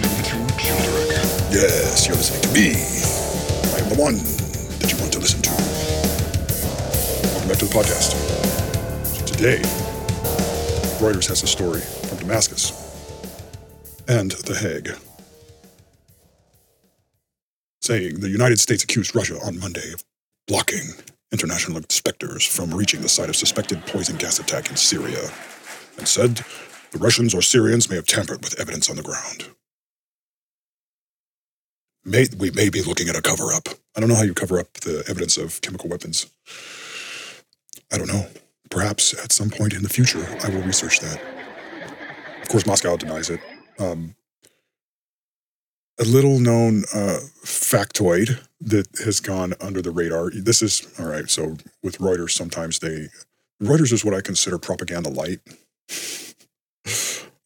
listening to. Yes, you're listening to me. I am the one that you want to listen to. Welcome back to the podcast. So today, Reuters has a story from Damascus and The Hague saying the United States accused Russia on Monday of blocking international inspectors from reaching the site of suspected poison gas attack in Syria and said the Russians or Syrians may have tampered with evidence on the ground. May, we may be looking at a cover up. I don't know how you cover up the evidence of chemical weapons. I don't know. Perhaps at some point in the future, I will research that. Of course, Moscow denies it. Um, a little known uh, factoid that has gone under the radar. This is all right. So with Reuters, sometimes they Reuters is what I consider propaganda light.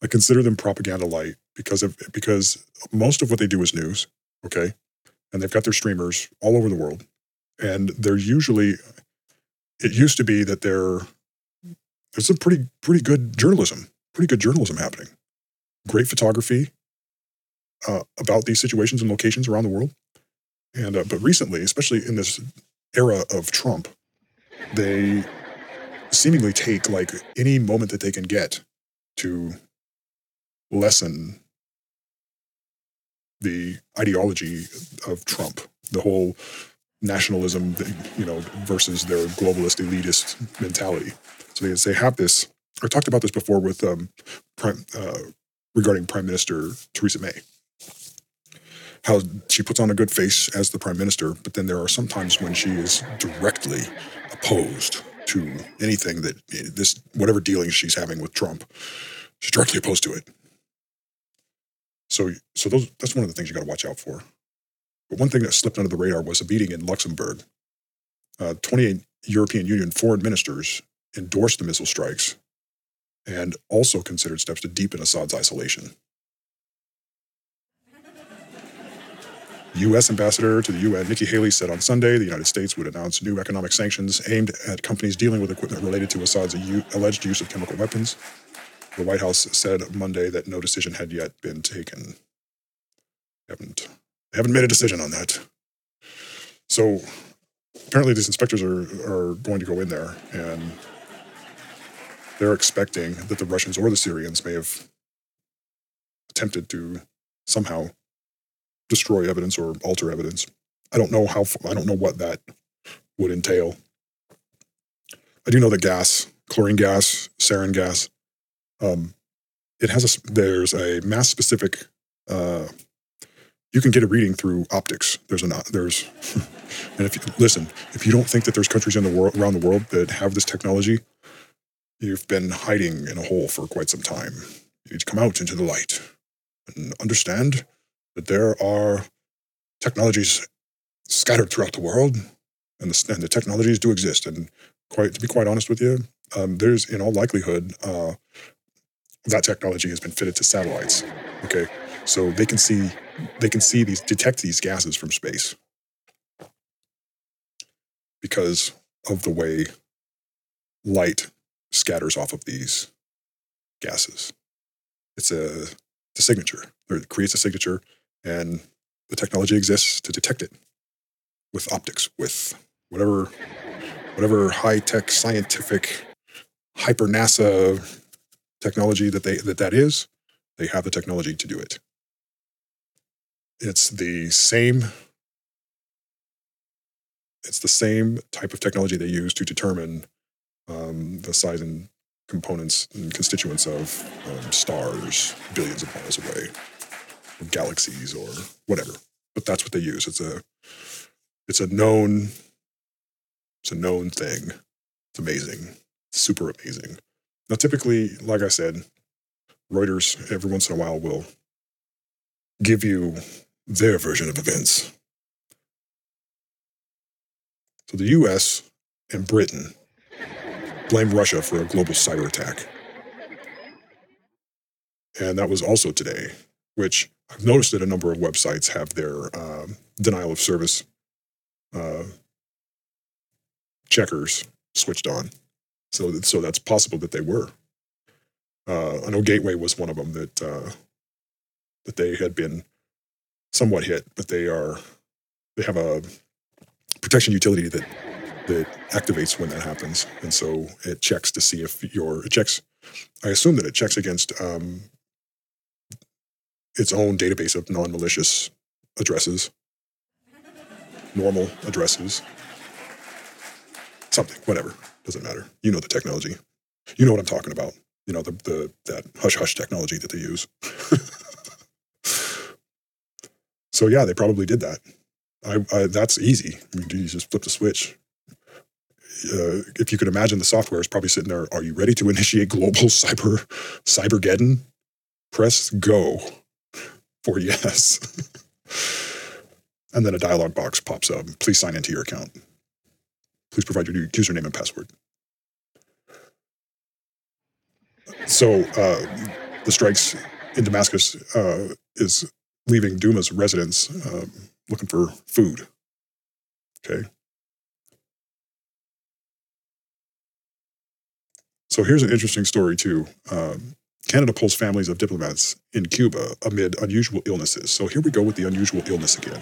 I consider them propaganda light because of because most of what they do is news, okay? And they've got their streamers all over the world. And they're usually it used to be that they're there's some pretty pretty good journalism, pretty good journalism happening. Great photography uh, about these situations and locations around the world. And uh, but recently, especially in this era of Trump, they seemingly take like any moment that they can get to lessen the ideology of Trump, the whole nationalism, you know, versus their globalist elitist mentality. So they, they have this. I talked about this before with um, prime, uh, regarding Prime Minister Theresa May. How she puts on a good face as the prime minister, but then there are some times when she is directly opposed to anything that this whatever dealings she's having with Trump, she's directly opposed to it. So, so those that's one of the things you got to watch out for. But one thing that slipped under the radar was a meeting in Luxembourg. Uh, 28 European Union foreign ministers endorsed the missile strikes and also considered steps to deepen Assad's isolation. U.S. Ambassador to the UN Nikki Haley said on Sunday the United States would announce new economic sanctions aimed at companies dealing with equipment related to Assad's alleged use of chemical weapons. The White House said Monday that no decision had yet been taken. They haven't, they haven't made a decision on that. So apparently, these inspectors are, are going to go in there and they're expecting that the Russians or the Syrians may have attempted to somehow destroy evidence or alter evidence. I don't know how, I don't know what that would entail. I do know that gas, chlorine gas, sarin gas, um, it has a, there's a mass specific, uh, you can get a reading through optics. There's an, there's, and if you listen, if you don't think that there's countries in the world, around the world that have this technology, you've been hiding in a hole for quite some time. You need to come out into the light and understand that there are technologies scattered throughout the world, and the, and the technologies do exist. And quite to be quite honest with you, um, there's in all likelihood uh, that technology has been fitted to satellites. Okay, so they can see they can see these detect these gases from space because of the way light scatters off of these gases. It's a, a signature, or it creates a signature, and the technology exists to detect it with optics, with whatever whatever high tech scientific hyper NASA technology that they that that is, they have the technology to do it. It's the same it's the same type of technology they use to determine um, the size and components and constituents of um, stars billions of miles away, or galaxies, or whatever. But that's what they use. It's a it's a known it's a known thing. It's amazing. It's super amazing. Now, typically, like I said, Reuters every once in a while will give you their version of events. So the US and Britain blamed Russia for a global cyber attack. And that was also today, which I've noticed that a number of websites have their um, denial of service uh, checkers switched on. So, so that's possible that they were. Uh, I know Gateway was one of them that uh, that they had been somewhat hit, but they are they have a protection utility that that activates when that happens, and so it checks to see if your it checks. I assume that it checks against um, its own database of non-malicious addresses, normal addresses, something, whatever, doesn't matter. You know the technology. You know what I'm talking about. You know the the that hush hush technology that they use. so yeah, they probably did that. I, I that's easy. You just flip the switch. Uh, if you could imagine the software is probably sitting there. Are you ready to initiate global cyber cybergeddon? Press go for yes. and then a dialog box pops up. Please sign into your account. Please provide your username and password. So uh, the strikes in Damascus uh, is leaving Duma's residents um, looking for food. Okay. So here's an interesting story too. Um, Canada pulls families of diplomats in Cuba amid unusual illnesses. So here we go with the unusual illness again.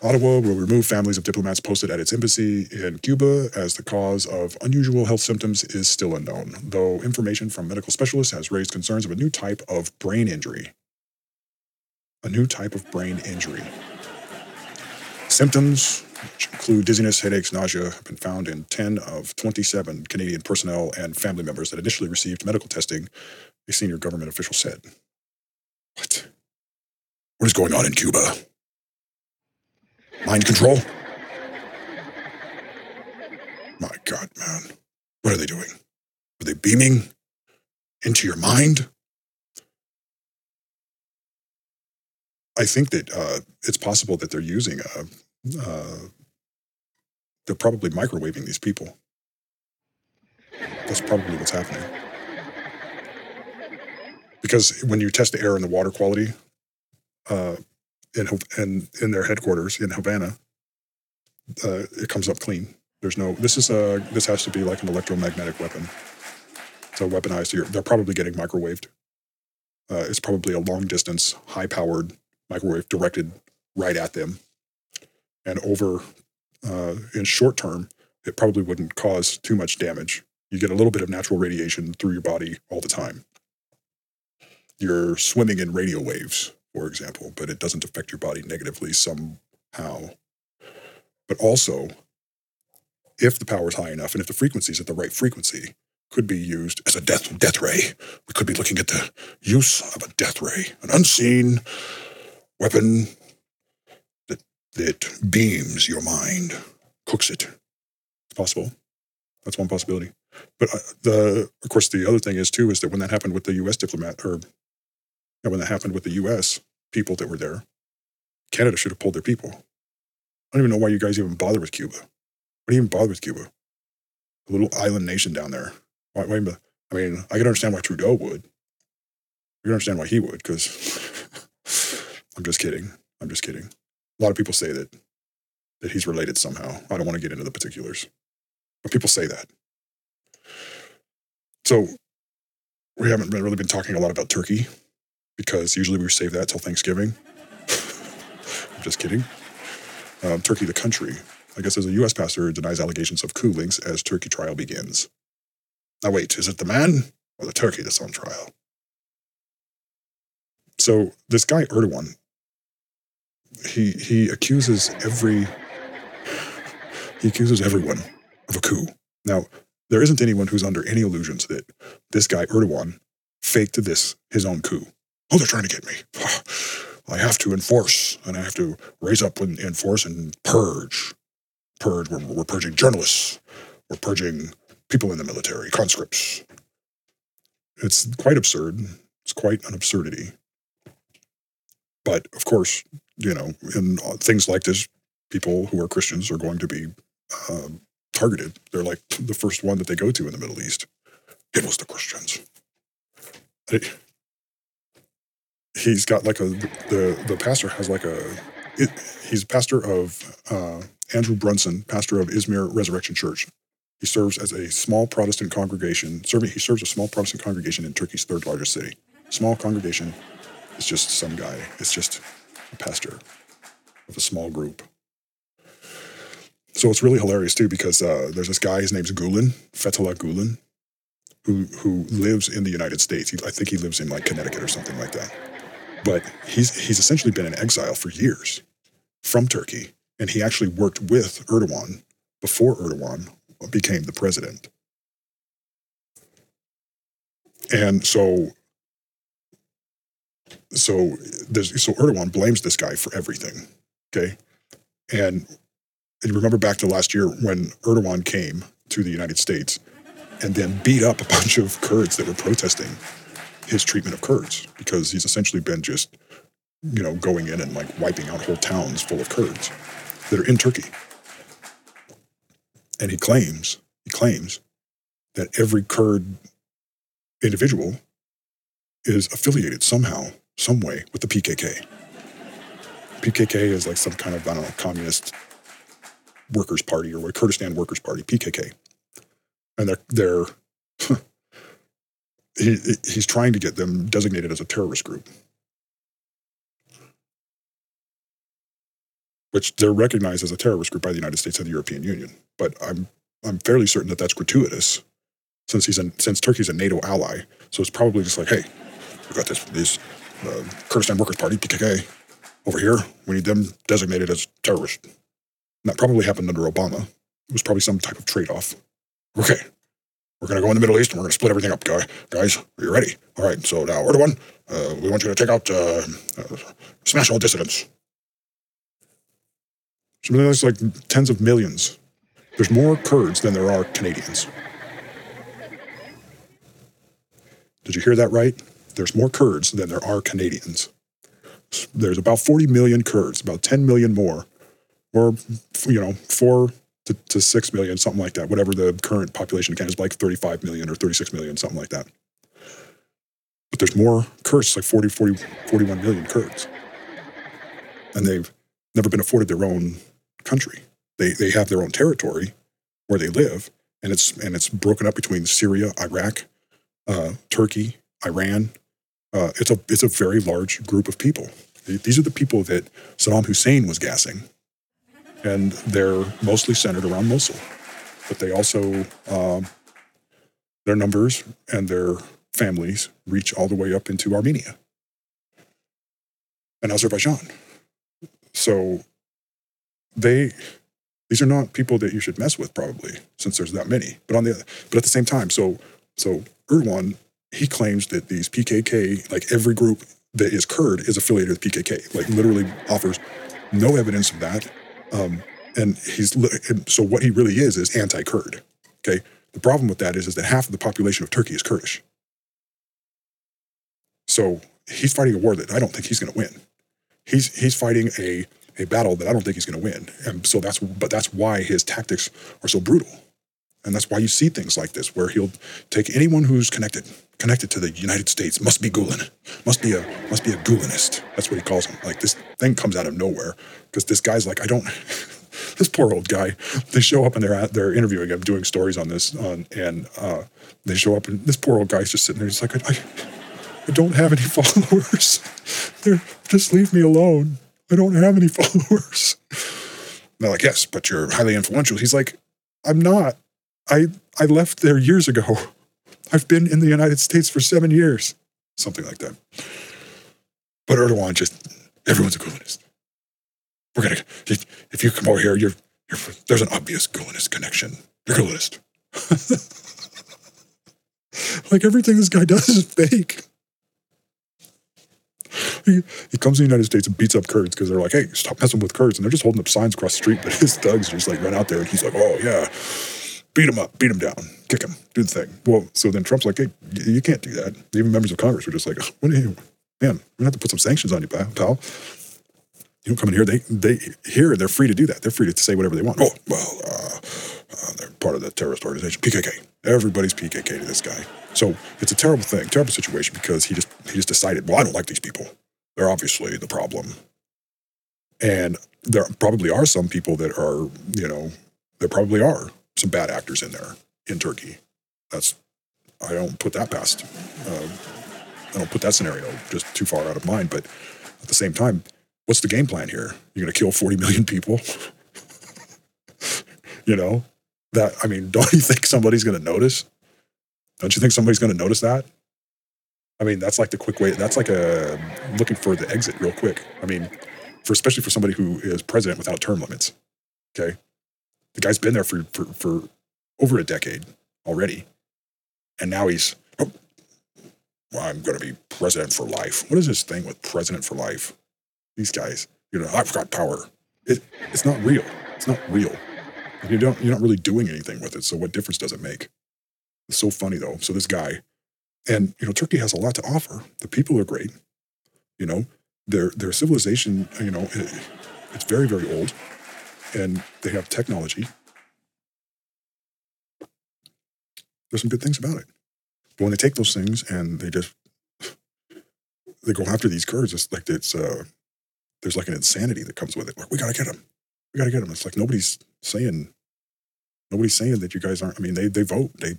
Ottawa will remove families of diplomats posted at its embassy in Cuba as the cause of unusual health symptoms is still unknown, though information from medical specialists has raised concerns of a new type of brain injury. A new type of brain injury. Symptoms, which include dizziness, headaches, nausea, have been found in 10 of 27 Canadian personnel and family members that initially received medical testing, a senior government official said. What? What is going on in Cuba? Mind control? My God, man. What are they doing? Are they beaming into your mind? I think that uh, it's possible that they're using, uh, uh, they're probably microwaving these people. That's probably what's happening. Because when you test the air and the water quality, uh, in in in their headquarters in Havana, uh, it comes up clean. There's no. This is a. This has to be like an electromagnetic weapon. So weaponized. Here, they're probably getting microwaved. Uh, it's probably a long distance, high powered microwave directed right at them, and over uh, in short term, it probably wouldn't cause too much damage. You get a little bit of natural radiation through your body all the time. You're swimming in radio waves for example, but it doesn't affect your body negatively somehow. But also, if the power is high enough and if the frequency is at the right frequency, could be used as a death death ray. We could be looking at the use of a death ray, an unseen weapon that that beams your mind, cooks it. It's possible. That's one possibility. But uh, the of course the other thing is too is that when that happened with the U.S. diplomat or and when that happened with the US people that were there, Canada should have pulled their people. I don't even know why you guys even bother with Cuba. What do you even bother with Cuba? A little island nation down there. Why, why, I mean, I can understand why Trudeau would. I can understand why he would, because I'm just kidding. I'm just kidding. A lot of people say that that he's related somehow. I don't want to get into the particulars, but people say that. So we haven't really been talking a lot about Turkey because usually we save that till Thanksgiving. I'm just kidding. Um, Turkey, the country, I guess, as a U.S. pastor denies allegations of coup links as Turkey trial begins. Now, wait, is it the man or the turkey that's on trial? So this guy Erdogan, he he accuses every he accuses everyone of a coup. Now, there isn't anyone who's under any illusions that this guy Erdogan faked this his own coup. Oh, they're trying to get me. I have to enforce, and I have to raise up and enforce and purge. Purge. We're, we're purging journalists. We're purging people in the military, conscripts. It's quite absurd. It's quite an absurdity. But of course, you know, in things like this, people who are Christians are going to be um, targeted. They're like the first one that they go to in the Middle East. It was the Christians. He's got like a the the pastor has like a it, he's pastor of uh, Andrew Brunson, pastor of Izmir Resurrection Church. He serves as a small Protestant congregation. Serving, he serves a small Protestant congregation in Turkey's third largest city. Small congregation. It's just some guy. It's just a pastor of a small group. So it's really hilarious too because uh, there's this guy. His name's Gulen, Fethullah Gulen, who who lives in the United States. He, I think he lives in like Connecticut or something like that. But he's he's essentially been in exile for years from Turkey, and he actually worked with Erdogan before Erdogan became the president. And so so so Erdogan blames this guy for everything. Okay. And you remember back to last year when Erdogan came to the United States and then beat up a bunch of Kurds that were protesting his treatment of Kurds because he's essentially been just, you know, going in and like wiping out whole towns full of Kurds that are in Turkey. And he claims, he claims that every Kurd individual is affiliated somehow, some way with the PKK. PKK is like some kind of, I don't know, communist workers' party or Kurdistan Workers' Party, PKK. And they're, they're he, he's trying to get them designated as a terrorist group. Which they're recognized as a terrorist group by the United States and the European Union. But I'm I'm fairly certain that that's gratuitous, since he's in, since Turkey's a NATO ally. So it's probably just like, hey, we got this these uh, Kurdistan Workers Party (PKK) over here. We need them designated as terrorists. And that probably happened under Obama. It was probably some type of trade-off. Okay, we're going to go in the Middle East and we're going to split everything up, guy. guys. Are you ready? All right. So now, Erdogan, uh, we want you to take out, uh, uh, smash all dissidents. So there's like tens of millions. There's more Kurds than there are Canadians. Did you hear that right? There's more Kurds than there are Canadians. There's about 40 million Kurds, about 10 million more, or, you know, four to, to 6 million, something like that. Whatever the current population again is like 35 million or 36 million, something like that. But there's more Kurds, like 40, 40, 41 million Kurds. And they've never been afforded their own country. They, they have their own territory where they live, and it's, and it's broken up between Syria, Iraq, uh, Turkey, Iran. Uh, it's, a, it's a very large group of people. These are the people that Saddam Hussein was gassing and they're mostly centered around Mosul. But they also, um, their numbers and their families reach all the way up into Armenia and Azerbaijan. So they, these are not people that you should mess with, probably, since there's that many. But on the, but at the same time, so so Erdogan, he claims that these PKK, like every group that is Kurd, is affiliated with PKK. Like literally offers no evidence of that um, and he's so what he really is is anti-Kurd. Okay. The problem with that is, is that half of the population of Turkey is Kurdish. So he's fighting a war that I don't think he's going to win. He's he's fighting a a battle that I don't think he's going to win. And so that's but that's why his tactics are so brutal. And that's why you see things like this, where he'll take anyone who's connected, connected to the United States, must be Gulen, must be a must be a Gulenist. That's what he calls him. Like this thing comes out of nowhere because this guy's like, I don't. this poor old guy. They show up and they're at, they're interviewing him, doing stories on this, on, and uh, they show up and this poor old guy's just sitting there. He's like, I, I don't have any followers. They're, just leave me alone. I don't have any followers. And they're like, yes, but you're highly influential. He's like, I'm not. I I left there years ago. I've been in the United States for seven years, something like that. But Erdogan just everyone's a Gulenist. We're gonna if you come over here, you're, you're there's an obvious Gulenist connection. You're Gulenist. like everything this guy does is fake. He, he comes to the United States and beats up Kurds because they're like, hey, stop messing with Kurds. And they're just holding up signs across the street, but his thugs just like run out there and he's like, oh, yeah, beat him up, beat him down, kick him, do the thing. Well, so then Trump's like, hey, you can't do that. Even members of Congress were just like, what are you, man, we're gonna have to put some sanctions on you, pal. You don't come in here. They they here they're free to do that. They're free to say whatever they want. Oh well, uh, uh, they're part of the terrorist organization PKK. Everybody's PKK to this guy. So it's a terrible thing, terrible situation because he just he just decided. Well, I don't like these people. They're obviously the problem. And there probably are some people that are, you know, there probably are some bad actors in there in Turkey. That's I don't put that past uh, I don't put that scenario just too far out of mind. But at the same time, what's the game plan here? You're going to kill 40 million people? you know, that, I mean, don't you think somebody's going to notice? Don't you think somebody's going to notice that? I mean, that's like the quick way. That's like a looking for the exit real quick. I mean, for especially for somebody who is president without term limits. Okay, the guy's been there for for, for over a decade already, and now he's oh, well, I'm going to be president for life. What is this thing with president for life? These guys, you know, I've got power. It, it's not real. It's not real. You don't. You're not really doing anything with it. So what difference does it make? It's so funny though. So this guy and you know, Turkey has a lot to offer. The people are great. You know, their their civilization, you know, it, it's very very old, and they have technology. There's some good things about it, but when they take those things and they just they go after these Kurds, it's like it's uh, there's like an insanity that comes with it. Like we gotta get them, we gotta get them. It's like nobody's saying nobody's saying that you guys aren't. I mean, they they vote, they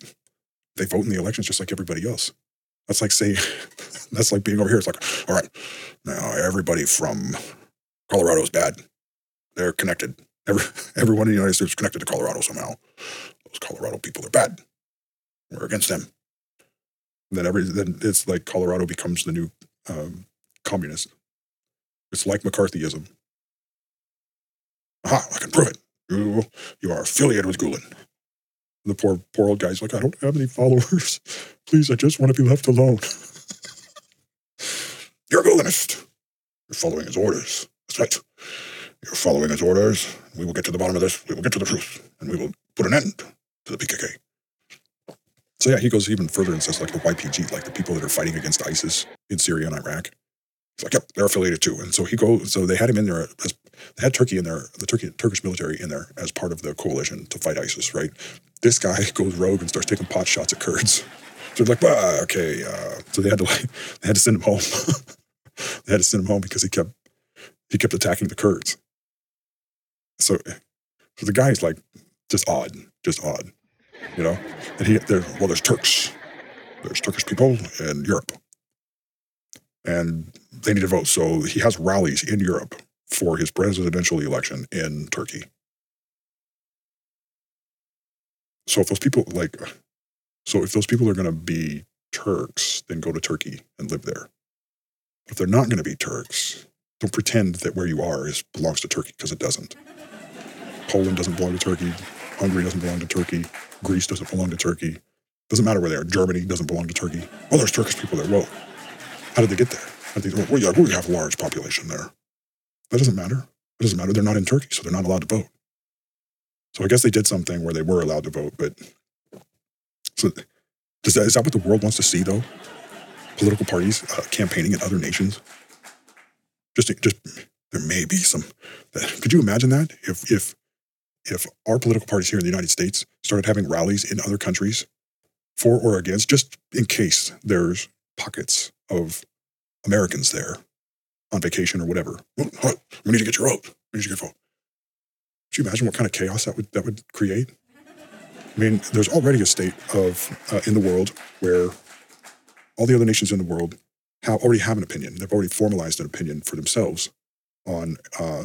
they vote in the elections just like everybody else. That's like saying, that's like being over here. It's like, all right, now everybody from Colorado is bad. They're connected. Every, everyone in the United States is connected to Colorado somehow. Those Colorado people are bad. We're against them. And then every then it's like Colorado becomes the new um, communist. It's like McCarthyism. Aha, I can prove it. You, you are affiliated with Gulen. The poor, poor old guy's like, I don't have any followers. Please, I just want to be left alone. You're a Gulenist. You're following his orders. That's right. You're following his orders. We will get to the bottom of this. We will get to the truth. And we will put an end to the PKK. So yeah, he goes even further and says like the YPG, like the people that are fighting against ISIS in Syria and Iraq. He's like, yep, they're affiliated too. And so he goes, so they had him in there as, they had Turkey in there, the Turkey, Turkish military in there as part of the coalition to fight ISIS, right? This guy goes rogue and starts taking pot shots at Kurds. So they're like, well, okay. Uh, so they had to like, they had to send him home. they had to send him home because he kept, he kept attacking the Kurds. So, so the guy's like just odd, just odd, you know? And he, there, well, there's Turks. There's Turkish people in Europe. And they need to vote. So he has rallies in Europe for his presidential election in Turkey. So if those people like, so if those people are going to be Turks, then go to Turkey and live there. But if they're not going to be Turks, don't pretend that where you are is belongs to Turkey because it doesn't. Poland doesn't belong to Turkey. Hungary doesn't belong to Turkey. Greece doesn't belong to Turkey. Doesn't matter where they are. Germany doesn't belong to Turkey. Oh, there's Turkish people there. Well, how did they get there? They, well, yeah, we have a large population there. That doesn't matter. It doesn't matter. They're not in Turkey, so they're not allowed to vote. So I guess they did something where they were allowed to vote, but so does that, is that what the world wants to see though? Political parties uh, campaigning in other nations? Just, just there may be some. Could you imagine that if if if our political parties here in the United States started having rallies in other countries for or against, just in case there's pockets of Americans there on vacation or whatever. we need to get your vote. We need to get your vote. Could you imagine what kind of chaos that would that would create? I mean, there's already a state of uh, in the world where all the other nations in the world have already have an opinion. They've already formalized an opinion for themselves on uh,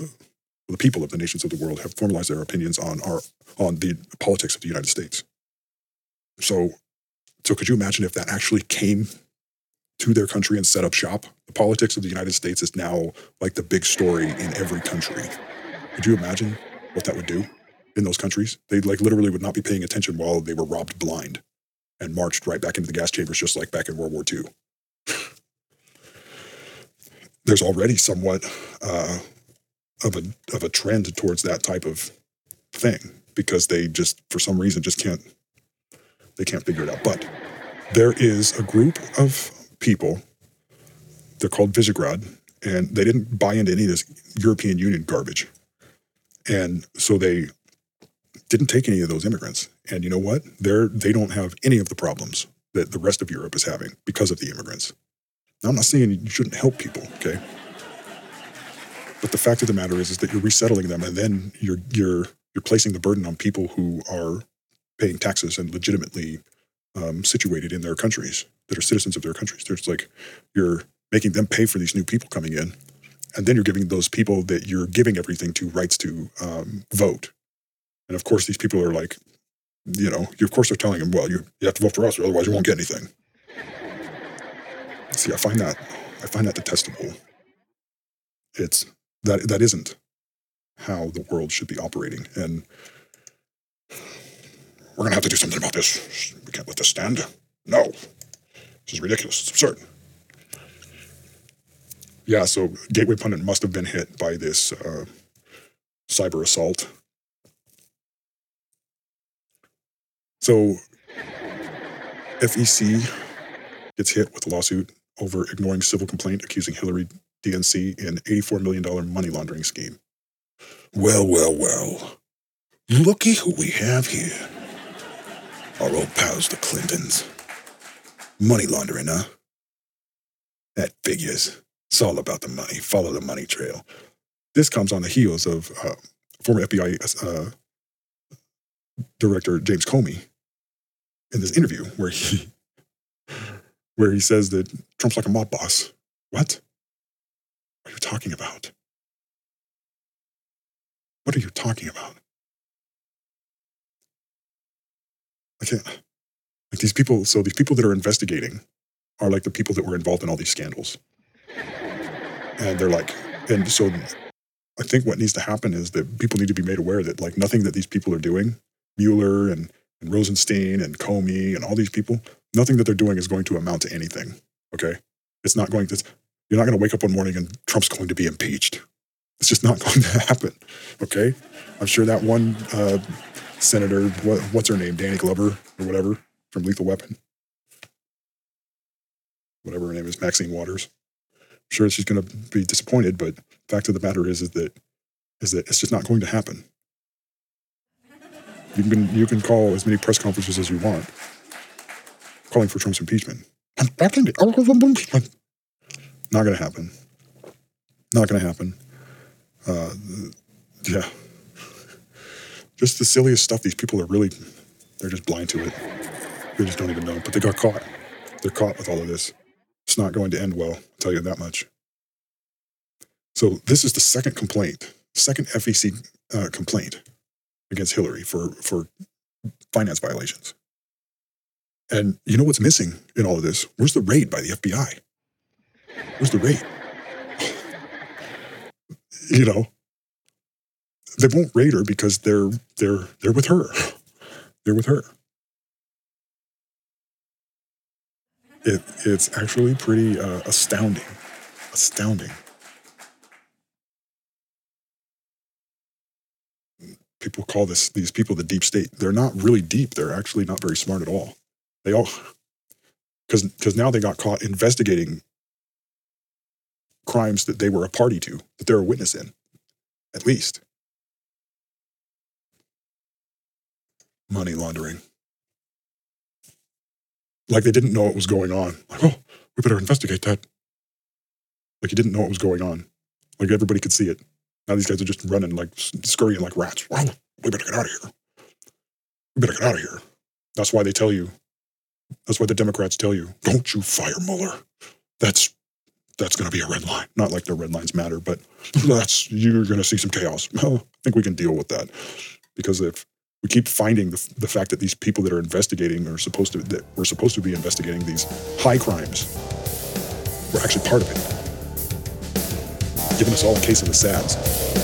the people of the nations of the world have formalized their opinions on our on the politics of the United States. So, so could you imagine if that actually came to their country and set up shop? The politics of the United States is now like the big story in every country. Could you imagine what that would do in those countries? They like literally would not be paying attention while they were robbed blind and marched right back into the gas chambers, just like back in World War II. There's already somewhat uh, of a of a trend towards that type of thing because they just for some reason just can't they can't figure it out. But there is a group of people. They're called Visegrad, and they didn't buy into any of this European Union garbage, and so they didn't take any of those immigrants. And you know what? They're they don't have any of the problems that the rest of Europe is having because of the immigrants. Now, I'm not saying you shouldn't help people, okay? But the fact of the matter is, is that you're resettling them, and then you're you're you're placing the burden on people who are paying taxes and legitimately um, situated in their countries. that are citizens of their countries. There's like you're making them pay for these new people coming in, and then you're giving those people that you're giving everything to rights to um, vote. And of course, these people are like, you know, you, of course they're telling them, well, you, you have to vote for us, or otherwise you won't get anything. See, I find that I find that detestable. It's that that isn't how the world should be operating, and we're gonna have to do something about this. We can't let this stand. No, this is ridiculous. It's absurd. Yeah, so Gateway Pundit must have been hit by this uh, cyber assault. So FEC gets hit with a lawsuit over ignoring civil complaint accusing Hillary DNC in $84 million money laundering scheme. Well, well, well. Looky who we have here. Our old pals, the Clintons. Money laundering, huh? That figures. It's all about the money. Follow the money trail. This comes on the heels of uh, former FBI uh, director James Comey in this interview where he where he says that Trump's like a mob boss. What? What are you talking about? What are you talking about? I can't. Like these people, so these people that are investigating are like the people that were involved in all these scandals. And they're like, and so I think what needs to happen is that people need to be made aware that like nothing that these people are doing, Mueller and, and Rosenstein and Comey and all these people, nothing that they're doing is going to amount to anything. Okay. It's not going to, you're not going to wake up one morning and Trump's going to be impeached. It's just not going to happen. Okay. I'm sure that one uh, senator, what, what's her name, Danny Glover or whatever from Lethal Weapon, whatever her name is, Maxine Waters. I'm sure she's going to be disappointed, but fact of the matter is, is that is that it's just not going to happen. You can you can call as many press conferences as you want, calling for Trump's impeachment. I'm backing the impeachment. Not going to happen. Not going to happen. Uh, yeah. Just the silliest stuff. These people are really, they're just blind to it. They just don't even know. But they got caught. They're caught with all of this. It's not going to end well, I'll tell you that much. So this is the second complaint, second FEC uh, complaint against Hillary for, for finance violations. And you know what's missing in all of this? Where's the raid by the FBI? Where's the raid? you know, they won't raid her because they're they're they're with her. They're with her. It it's actually pretty uh, astounding, astounding. People call this these people the deep state. They're not really deep. They're actually not very smart at all. They all because because now they got caught investigating crimes that they were a party to, that they're a witness in, at least. Money laundering. Like they didn't know what was going on. Like, oh, we better investigate that. Like you didn't know what was going on. Like everybody could see it. Now these guys are just running, like scurrying like rats. Wow, we better get out of here. We better get out of here. That's why they tell you. That's why the Democrats tell you, don't you fire Mueller. That's that's going to be a red line. Not like the red lines matter, but that's you're going to see some chaos. Well, I think we can deal with that because if we keep finding the, the fact that these people that are investigating are supposed to that we're supposed to be investigating these high crimes, we're actually part of it, giving us all a case of the SADS.